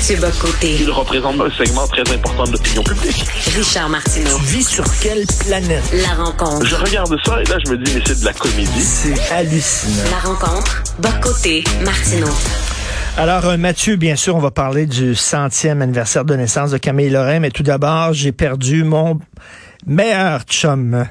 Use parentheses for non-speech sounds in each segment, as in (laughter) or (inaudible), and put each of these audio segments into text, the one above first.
Mathieu Bocoté. Il représente un segment très important de l'opinion publique. Richard Martineau. Tu vis sur quelle planète? La rencontre. Je regarde ça et là, je me dis, mais c'est de la comédie. C'est hallucinant. La rencontre. Bocoté. Martineau. Alors, euh, Mathieu, bien sûr, on va parler du centième anniversaire de naissance de Camille Lorrain, mais tout d'abord, j'ai perdu mon meilleur chum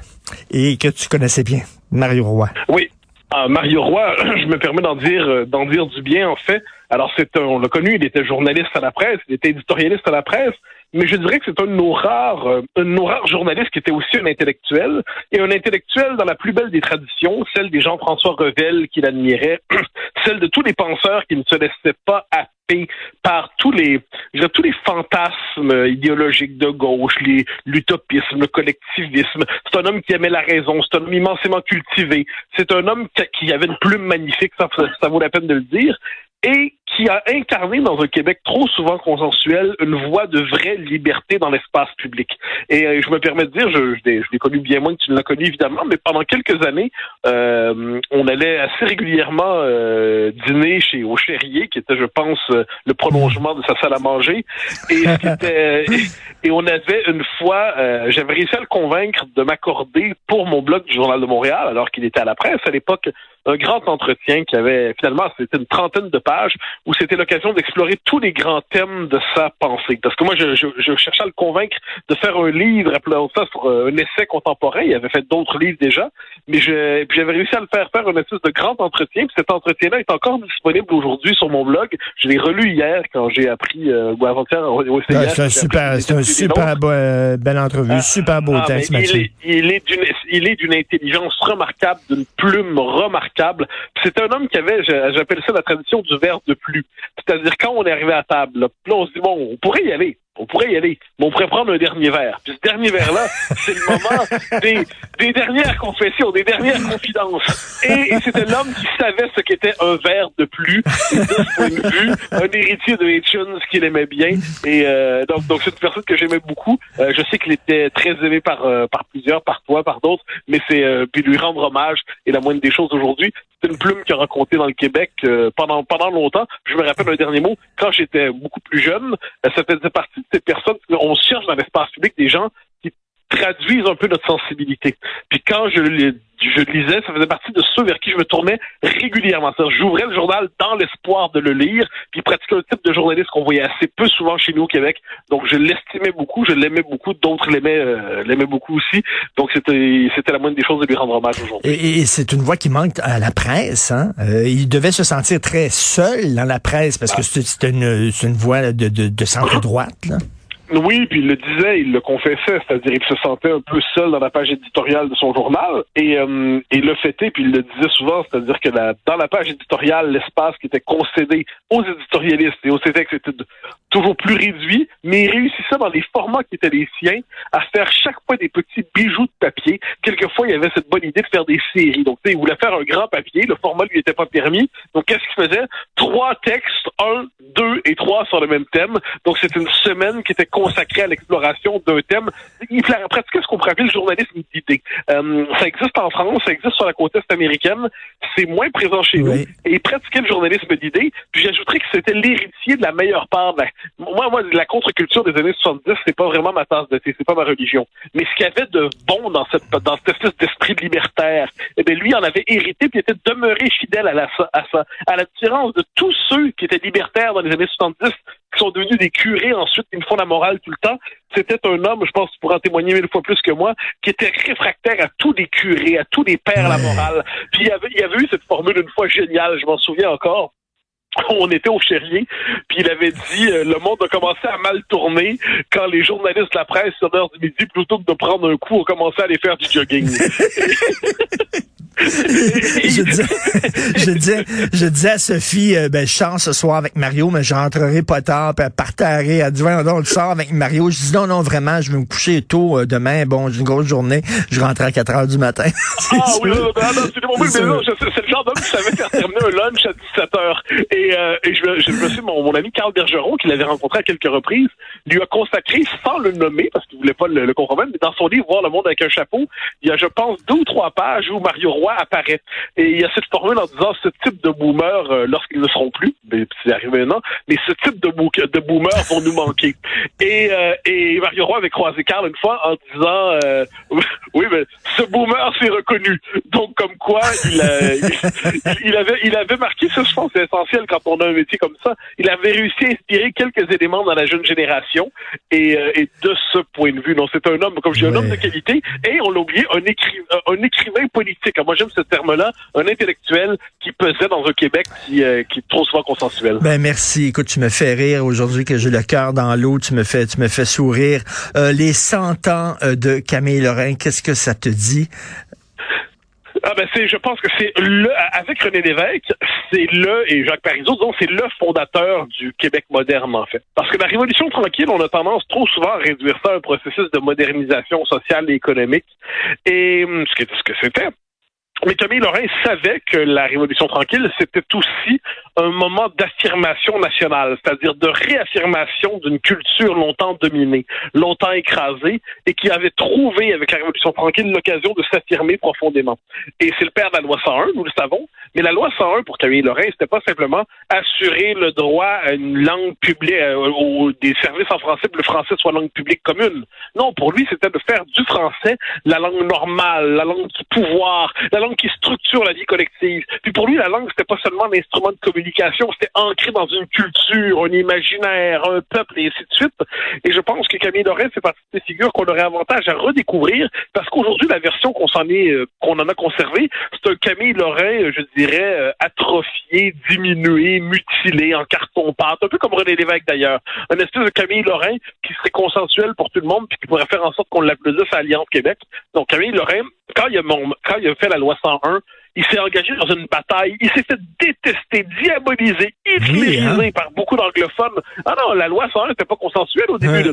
et que tu connaissais bien, Mario Roy. Oui. Ah, Mario Roy, (clears throat) je me permets d'en dire, euh, d'en dire du bien, en fait. Alors, c'est on l'a connu, il était journaliste à la presse, il était éditorialiste à la presse, mais je dirais que c'est un de nos rares, euh, un de nos rares journalistes qui était aussi un intellectuel, et un intellectuel dans la plus belle des traditions, celle des Jean-François Revel qui l'admirait, (clears throat) celle de tous les penseurs qui ne se laissaient pas happer par tous les, je dirais, tous les fantasmes idéologiques de gauche, l'utopisme, le collectivisme. C'est un homme qui aimait la raison, c'est un homme immensément cultivé, c'est un homme qui avait une plume magnifique, ça, ça vaut la peine de le dire, et qui a incarné dans un Québec trop souvent consensuel une voie de vraie liberté dans l'espace public. Et euh, je me permets de dire, je, l'ai connu bien moins que tu ne l'as connu évidemment, mais pendant quelques années, euh, on allait assez régulièrement euh, dîner chez au qui était, je pense, euh, le prolongement de sa salle à manger. Et, et on avait une fois, j'avais réussi à le convaincre de m'accorder pour mon blog du Journal de Montréal, alors qu'il était à la presse à l'époque, un grand entretien qui avait finalement c'était une trentaine de pages où c'était l'occasion d'explorer tous les grands thèmes de sa pensée. Parce que moi, je, je, je cherchais à le convaincre de faire un livre, appelons ça, sur euh, un essai contemporain. Il avait fait d'autres livres déjà, mais je, puis j'avais réussi à le faire faire un espèce de grand entretien. Puis cet entretien-là est encore disponible aujourd'hui sur mon blog. Je l'ai relu hier quand j'ai appris, euh, ou avant-hier, au ouais, C'est un super, c'est un super beau, euh, belle entrevue, ah, super beau ah, texte, il est, il est d'une, il est d'une intelligence remarquable, d'une plume remarquable. C'est un homme qui avait, j'appelle ça la tradition du verre de plus. C'est-à-dire, quand on est arrivé à table, là, on se dit, bon, on pourrait y aller. On pourrait y aller, mais on pourrait prendre un dernier verre. Puis ce dernier verre-là, (laughs) c'est le moment des, des, dernières confessions, des dernières confidences. Et, et c'était l'homme qui savait ce qu'était un verre de plus, de ce point de vue, un héritier de Hitchens qu'il aimait bien. Et euh, donc, donc c'est une personne que j'aimais beaucoup. Euh, je sais qu'il était très aimé par euh, par plusieurs, par toi, par d'autres, mais c'est euh, puis lui rendre hommage est la moindre des choses aujourd'hui. C'est une plume qui a raconté dans le Québec euh, pendant pendant longtemps. Je me rappelle un dernier mot. Quand j'étais beaucoup plus jeune, ça faisait partie de ces personnes. On cherche dans l'espace public des gens traduisent un peu notre sensibilité. Puis quand je le, je lisais, ça faisait partie de ceux vers qui je me tournais régulièrement. J'ouvrais le journal dans l'espoir de le lire, puis pratiquer un type de journaliste qu'on voyait assez peu souvent chez nous au Québec. Donc je l'estimais beaucoup, je l'aimais beaucoup, d'autres l'aimaient euh, l'aimaient beaucoup aussi. Donc c'était c'était la moindre des choses de lui rendre hommage aujourd'hui. Et, et c'est une voix qui manque à la presse. Hein? Euh, il devait se sentir très seul dans la presse parce que ah. c'est une, une voix de, de, de centre droite. Là. Oui, puis il le disait, il le confessait, c'est-à-dire il se sentait un peu seul dans la page éditoriale de son journal et, euh, et le fêtait, puis il le disait souvent, c'est-à-dire que la, dans la page éditoriale, l'espace qui était concédé aux éditorialistes et aux CETEX était toujours plus réduit, mais il réussissait dans les formats qui étaient les siens à faire chaque fois des petits bijoux de papier. Quelquefois, il avait cette bonne idée de faire des séries. Donc, il voulait faire un grand papier, le format lui était pas permis. Donc, qu'est-ce qu'il faisait? Trois textes, un, deux et trois sur le même thème. Donc, c'était une semaine qui était consacrée à l'exploration d'un thème. Il pratiquait ce qu'on pourrait appeler le journalisme d'idées? Euh, ça existe en France, ça existe sur la côte est américaine. C'est moins présent chez nous. Et il pratiquait le journalisme d'idées. Puis j'ajouterais que c'était l'héritier de la meilleure part de la, moi, moi, la contre-culture des années 70, c'est pas vraiment ma tasse de thé, c'est pas ma religion. Mais ce qu'il y avait de bon dans cette, dans cette espèce d'esprit libertaire, eh bien, lui en avait hérité puis était demeuré fidèle à, la, à ça. À la différence de tous ceux qui étaient libertaires dans les années 70, qui sont devenus des curés ensuite, qui me font la morale tout le temps. C'était un homme, je pense pourras en témoigner mille fois plus que moi, qui était réfractaire à tous les curés, à tous les pères la morale. Puis il y avait, il y avait eu cette formule une fois géniale, je m'en souviens encore on était au Chérier, puis il avait dit euh, le monde a commencé à mal tourner quand les journalistes de la presse sur l'heure du midi, plutôt que de prendre un coup, ont commencé à aller faire du jogging. (laughs) (laughs) je, disais, (laughs) je, disais, je disais à Sophie, euh, ben, je chante ce soir avec Mario, mais je rentrerai pas tard, puis elle partageait, elle dit, on le sort avec Mario. Je dis, non, non, vraiment, je vais me coucher tôt euh, demain. Bon, j'ai une grosse journée. Je rentre à 4 heures du matin. (laughs) ah oui, non, non, c'est le genre d'homme qui savait faire terminer un lunch à 17 heures. Et euh, et je, je me suis, mon, mon ami Carl Bergeron, qui l'avait rencontré à quelques reprises, lui a consacré, sans le nommer, parce qu'il voulait pas le, le compromettre, mais dans son livre Voir le monde avec un chapeau, il y a, je pense, deux ou trois pages où Mario Roy apparaît. Et il y a cette formule en disant ce type de boomer, euh, lorsqu'ils ne seront plus, mais c'est arrivé maintenant, mais ce type de, de boomer vont nous manquer. (laughs) Et, euh, et Mario Roy avait croisé Carl une fois en disant euh, (laughs) oui, mais ce boomer s'est reconnu. Donc, comme quoi, il, a- (laughs) il, il avait, il avait marqué ça, je pense, c'est essentiel quand on a un métier comme ça. Il avait réussi à inspirer quelques éléments dans la jeune génération. Et, euh, et de ce point de vue, non, c'est un homme, comme je dis, un Ouais. homme de qualité. Et on l'a oublié, un, écri- un écrivain politique. Moi, j'aime ce terme-là, un intellectuel qui pesait dans un Québec qui, euh, qui est trop souvent consensuel. Ben merci. Écoute, tu me fais rire aujourd'hui que j'ai le cœur dans l'eau. Tu me fais, tu me fais sourire. Euh, les 100 ans euh, de Camille Lorrain, qu'est-ce que ça te dit? Ah ben c'est, je pense que c'est le, avec René Lévesque, c'est le, et Jacques Parizeau, disons, c'est le fondateur du Québec moderne, en fait. Parce que la Révolution tranquille, on a tendance trop souvent à réduire ça à un processus de modernisation sociale et économique. Et hum, ce que, ce que c'était. Mais Camille Lorrain savait que la Révolution tranquille, c'était aussi un moment d'affirmation nationale, c'est-à-dire de réaffirmation d'une culture longtemps dominée, longtemps écrasée, et qui avait trouvé avec la Révolution tranquille l'occasion de s'affirmer profondément. Et c'est le père de la loi 101, nous le savons, mais la loi 101 pour Camille Lorrain, c'était pas simplement assurer le droit à une langue publique, euh, aux, des services en français, que le français soit langue publique commune. Non, pour lui, c'était de faire du français la langue normale, la langue du pouvoir, la langue qui structure la vie collective. Puis pour lui, la langue, c'était pas seulement un instrument de communication, c'était ancré dans une culture, un imaginaire, un peuple, et ainsi de suite. Et je pense que Camille Lorrain fait partie des figures qu'on aurait avantage à redécouvrir, parce qu'aujourd'hui, la version qu'on s'en est, euh, qu'on en a conservée, c'est un Camille Lorrain, je dirais, euh, atrophié, diminué, mutilé, en carton-pâte, un peu comme René Lévesque d'ailleurs. Un espèce de Camille Lorrain qui serait consensuel pour tout le monde, puis qui pourrait faire en sorte qu'on l'applaudisse à Alliance Québec. Donc Camille Lorrain, quand il a, mon- quand il a fait la loi 101, il s'est engagé dans une bataille, il s'est fait détester, diaboliser, hein? par beaucoup d'anglophones. Ah non, la loi 101 n'était pas consensuelle au début. Là.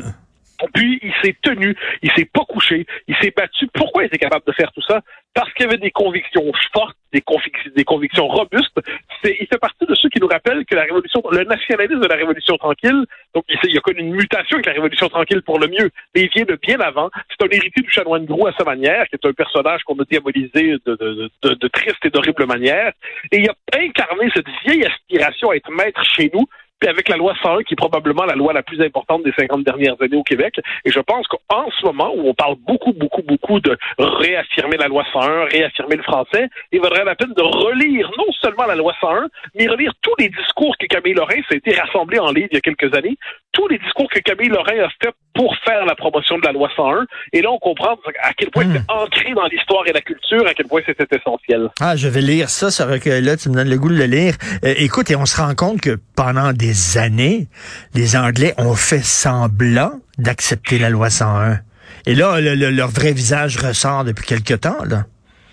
Puis il s'est tenu, il s'est pas couché, il s'est battu. Pourquoi il était capable de faire tout ça? Parce qu'il avait des convictions fortes, des, convic- des convictions robustes. Il fait partie de ceux qui nous rappellent que la révolution, le nationalisme de la révolution tranquille, donc il a connu une mutation avec la révolution tranquille pour le mieux, mais il vient de bien avant. C'est un héritier du chanoine Grou à sa manière, qui est un personnage qu'on a diabolisé de, de, de, de triste et d'horrible manière. Et il a incarné cette vieille aspiration à être maître chez nous, puis avec la loi 101, qui est probablement la loi la plus importante des 50 dernières années au Québec. Et je pense qu'en ce moment, où on parle beaucoup, beaucoup, beaucoup de réaffirmer la loi 101, réaffirmer le français, il vaudrait la peine de relire non seulement la loi 101, mais relire tous les discours que Camille Lorrain, été rassemblé en livre il y a quelques années, tous les discours que Camille Lorrain a fait pour faire la promotion de la loi 101. Et là, on comprend à quel point Hmm. c'était ancré dans l'histoire et la culture, à quel point c'était essentiel. Ah, je vais lire ça, ce recueil-là. Tu me donnes le goût de le lire. Euh, écoute, et on se rend compte que pendant des années, les Anglais ont fait semblant d'accepter la loi 101. Et là, le- le- leur vrai visage ressort depuis quelque temps, là.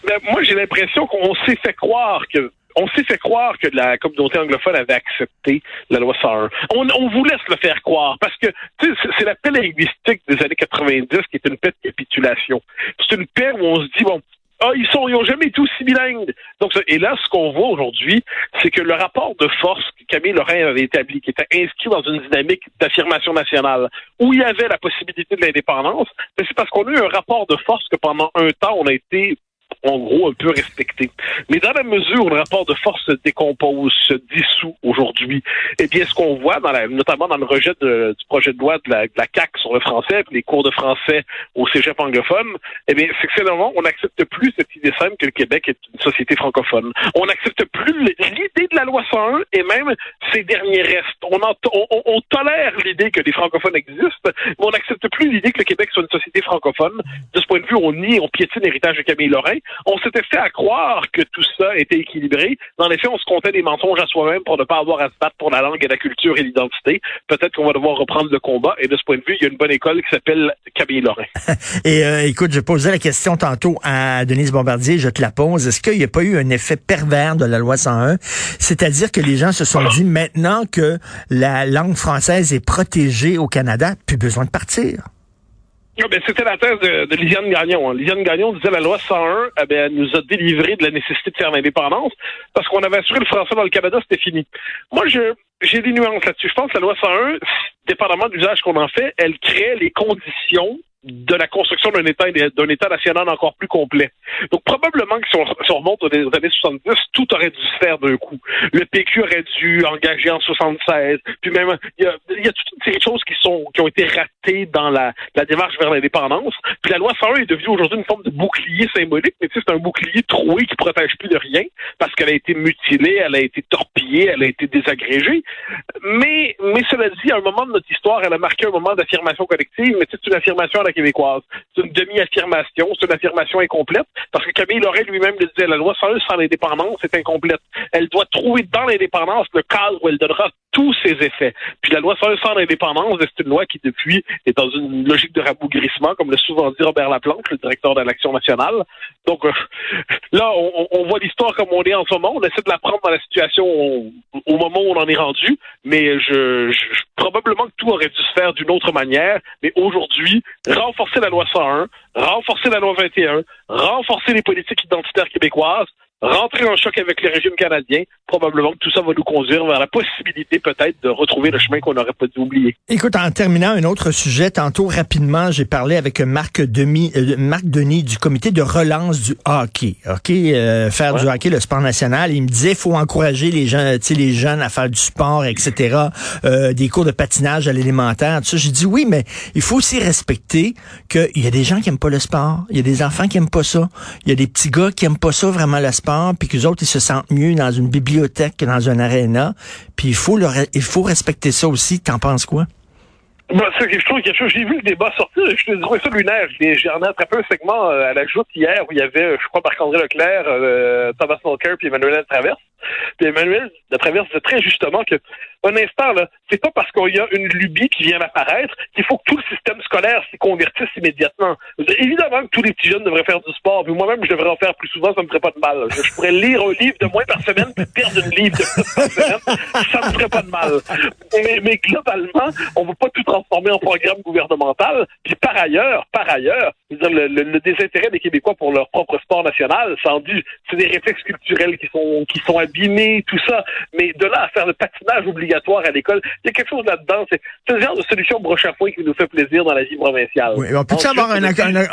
Ben, moi, j'ai l'impression qu'on s'est fait croire que on s'est fait croire que la communauté anglophone avait accepté la loi 101. On, on vous laisse le faire croire parce que c'est- la paix linguistique des années 90 qui est une paix de capitulation. C'est une paix où on se dit bon. Ah, ils sont, ils ont jamais été aussi bilingues. Donc, et là, ce qu'on voit aujourd'hui, c'est que le rapport de force que Camille Lorrain avait établi, qui était inscrit dans une dynamique d'affirmation nationale, où il y avait la possibilité de l'indépendance, ben, c'est parce qu'on a eu un rapport de force que pendant un temps, on a été en gros un peu respecté. Mais dans la mesure où le rapport de force se décompose, se dissout aujourd'hui, eh bien, ce qu'on voit, dans la, notamment dans le rejet du projet de loi de la, de CAQ sur le français, les cours de français au cégep anglophone, eh bien, c'est que finalement, on n'accepte plus cette idée simple que le Québec est une société francophone. On n'accepte plus l'idée de la loi 101 et même ses derniers restes. On, en- on- on tolère l'idée que les francophones existent, mais on n'accepte plus l'idée que le Québec soit une société francophone. De ce point de vue, on nie, on piétine l'héritage de Camille Lorrain. On s'était fait à croire que tout ça était équilibré. Dans les faits, on se comptait des mensonges à soi-même pour ne pas avoir à se battre pour la langue et la culture et l'identité. Peut-être qu'on va devoir reprendre le combat. Et de ce point de vue, il y a une bonne école qui s'appelle Camille Lorrain. (laughs) Et euh, écoute, je posais la question tantôt à Denise Bombardier, je te la pose. Est-ce qu'il n'y a pas eu un effet pervers de la loi 101? C'est-à-dire que les gens se sont dit, maintenant que la langue française est protégée au Canada, plus besoin de partir. Ah, ben, c'était la thèse de, de Lisiane Gagnon. Hein. Lisiane Gagnon disait la loi 101, eh ben, elle nous a délivré de la nécessité de faire l'indépendance parce qu'on avait assuré le français dans le Canada, c'était fini. Moi, j'ai des nuances là-dessus. Je pense que la loi 101, dépendamment de l'usage qu'on en fait, elle crée les conditions de la construction d'un État d'un État national encore plus complet. Donc probablement que si on, remonte aux années 70, tout aurait dû se faire d'un coup. Le PQ aurait dû engager en 76, puis même il y a, y toutes ces choses qui sont qui ont été ratées dans la, la démarche vers l'indépendance. Puis la loi 101 est devenue aujourd'hui une forme de bouclier symbolique, mais tu sais, c'est un bouclier troué qui protège plus de rien parce qu'elle a été mutilée, elle a été torpillée, elle a été désagrégée. Mais mais cela dit, à un moment de notre histoire, elle a marqué un moment d'affirmation collective, mais c'est une affirmation à la C'est une demi-affirmation, c'est une affirmation incomplète, parce que Camille Laurel lui-même le disait, la loi 101 sans l'indépendance est incomplète. Elle doit trouver dans l'indépendance le cadre où elle donnera tous ses effets. Puis la loi 101 sans l'indépendance, c'est une loi qui, depuis, est dans une logique de rabougrissement, comme l'a souvent dit Robert Laplante, le directeur de l'Action nationale. Donc euh, (laughs) là, on, voit l'histoire comme on est en ce moment. On essaie de la prendre dans la situation au, au moment où on en est rendu, mais je, je, probablement que tout aurait dû se faire d'une autre manière. Mais aujourd'hui, renforcer la loi 101, renforcer la loi 21, renforcer les politiques identitaires québécoises, rentrer en choc avec le régime canadien, probablement que tout ça va nous conduire vers la possibilité peut-être de retrouver le chemin qu'on n'aurait pas dû oublier. Écoute, en terminant un autre sujet, tantôt rapidement, j'ai parlé avec Marc, Demi, euh, Marc Denis du comité de relance du hockey. OK, euh, faire du hockey, le sport national. Il me disait, faut encourager les gens, les jeunes à faire du sport, etc. Euh, des cours de patinage à l'élémentaire. Tout ça. J'ai dit oui, mais il faut aussi respecter qu'il y a des gens qui aiment pas le sport, il y a des enfants qui aiment pas ça, il y a des petits gars qui aiment pas ça vraiment le sport, puis que autres ils se sentent mieux dans une bibliothèque que dans un aréna. Puis il faut, il faut respecter ça aussi. T'en penses quoi? Bah, c'est quelque chose, quelque chose. J'ai vu le débat sortir, je trouvé ça lunaire. J'ai en ai attrapé un segment euh, à la joute hier où il y avait, je crois, Marc-André Leclerc, euh, Thomas Mulcair puis Emmanuel Traverse. Puis Emmanuel de Traverse disait très justement que un instant, là, c'est pas parce qu'il y a une lubie qui vient apparaître qu'il faut que tout le système scolaire s'y convertisse immédiatement. Évidemment que tous les petits jeunes devraient faire du sport, puis moi-même, je devrais en faire plus souvent, ça me ferait pas de mal. Je, pourrais lire un livre de moins par semaine, puis perdre une livre de plus par semaine, ça me ferait pas de mal. Mais, globalement, on va pas tout transformer en programme gouvernemental. Puis par ailleurs, par ailleurs, le, désintérêt des Québécois pour leur propre sport national, c'est des réflexes culturels qui sont qui sont tout ça. Mais de là à faire le patinage obligatoire à l'école, il y a quelque chose là-dedans. C'est ce genre de solution broche à foin qui nous fait plaisir dans la vie provinciale. Oui, on peut-tu avoir, un,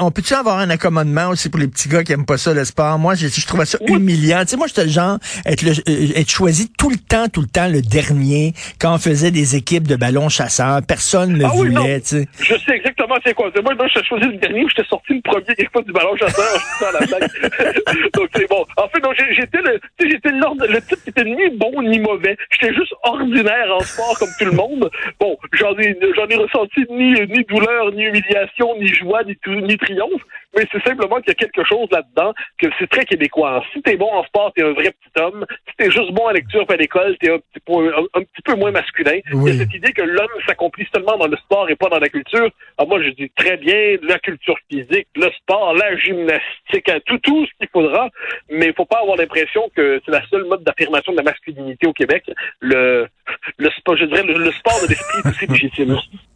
on peut avoir un accommodement aussi pour les petits gars qui aiment pas ça, le sport? Moi, je, je trouvais ça humiliant. Tu sais, moi, j'étais le genre être, le, euh, être choisi tout le temps, tout le temps le dernier quand on faisait des équipes de ballons chasseurs. Personne ne ah, voulait, tu sais. Je sais exactement c'est quoi. Moi, moi, je choisi le dernier, j'étais sorti le premier fois du ballon chasseur. (laughs) la (laughs) Donc, c'est bon. En fait, j'étais le, j'étais le, le type était ni bon ni mauvais. J'étais juste ordinaire en sport comme tout le monde. Bon, j'en ai, j'en ai ressenti ni, ni douleur, ni humiliation, ni joie, ni, ni triomphe. Mais c'est simplement qu'il y a quelque chose là-dedans que c'est très québécois. Si t'es bon en sport, t'es un vrai petit homme. Si t'es juste bon à lecture à l'école, t'es un petit, peu, un, petit peu moins masculin. Il y a cette idée que l'homme s'accomplit seulement dans le sport et pas dans la culture. Alors moi, je dis très bien la culture physique, le sport, la gymnastique, tout, tout ce qu'il faudra. Mais il faut pas avoir l'impression que c'est la seule mode d'affirmation de la masculinité au Québec. Le, le sport, je dirais, le, sport de l'esprit est aussi légitime. (laughs)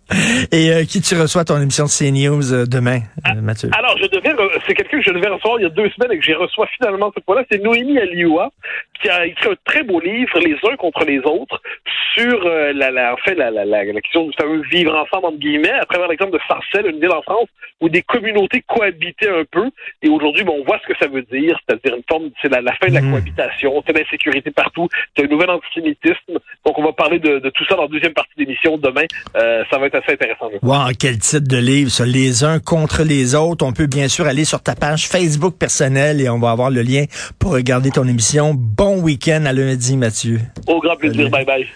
Et euh, qui tu reçois ton émission de CNews euh, demain, euh, ah, Mathieu? Alors, je devais, c'est quelqu'un que je devais recevoir il y a deux semaines et que j'ai reçois finalement cette fois-là. C'est Noémie Alioua qui a écrit un très beau livre, Les uns contre les autres, sur la, la, en fait, la, la, la, question du fameux vivre ensemble, entre guillemets, à travers l'exemple de Sarcelles, une ville en France où des communautés cohabitaient un peu. Et aujourd'hui, bon, on voit ce que ça veut dire, c'est-à-dire une forme, c'est la, fin de la mmh. cohabitation, c'est l'insécurité partout, c'est un nouvel antisémitisme. Donc, on va parler de, de tout ça dans la deuxième partie d'émission demain. ça va être assez intéressant. Wow, quel titre de livre, ça, les uns contre les autres. On peut bien sûr aller sur ta page Facebook personnelle et on va avoir le lien pour regarder ton émission. Bon week-end à lundi, Mathieu. Au grand plaisir. Bye bye.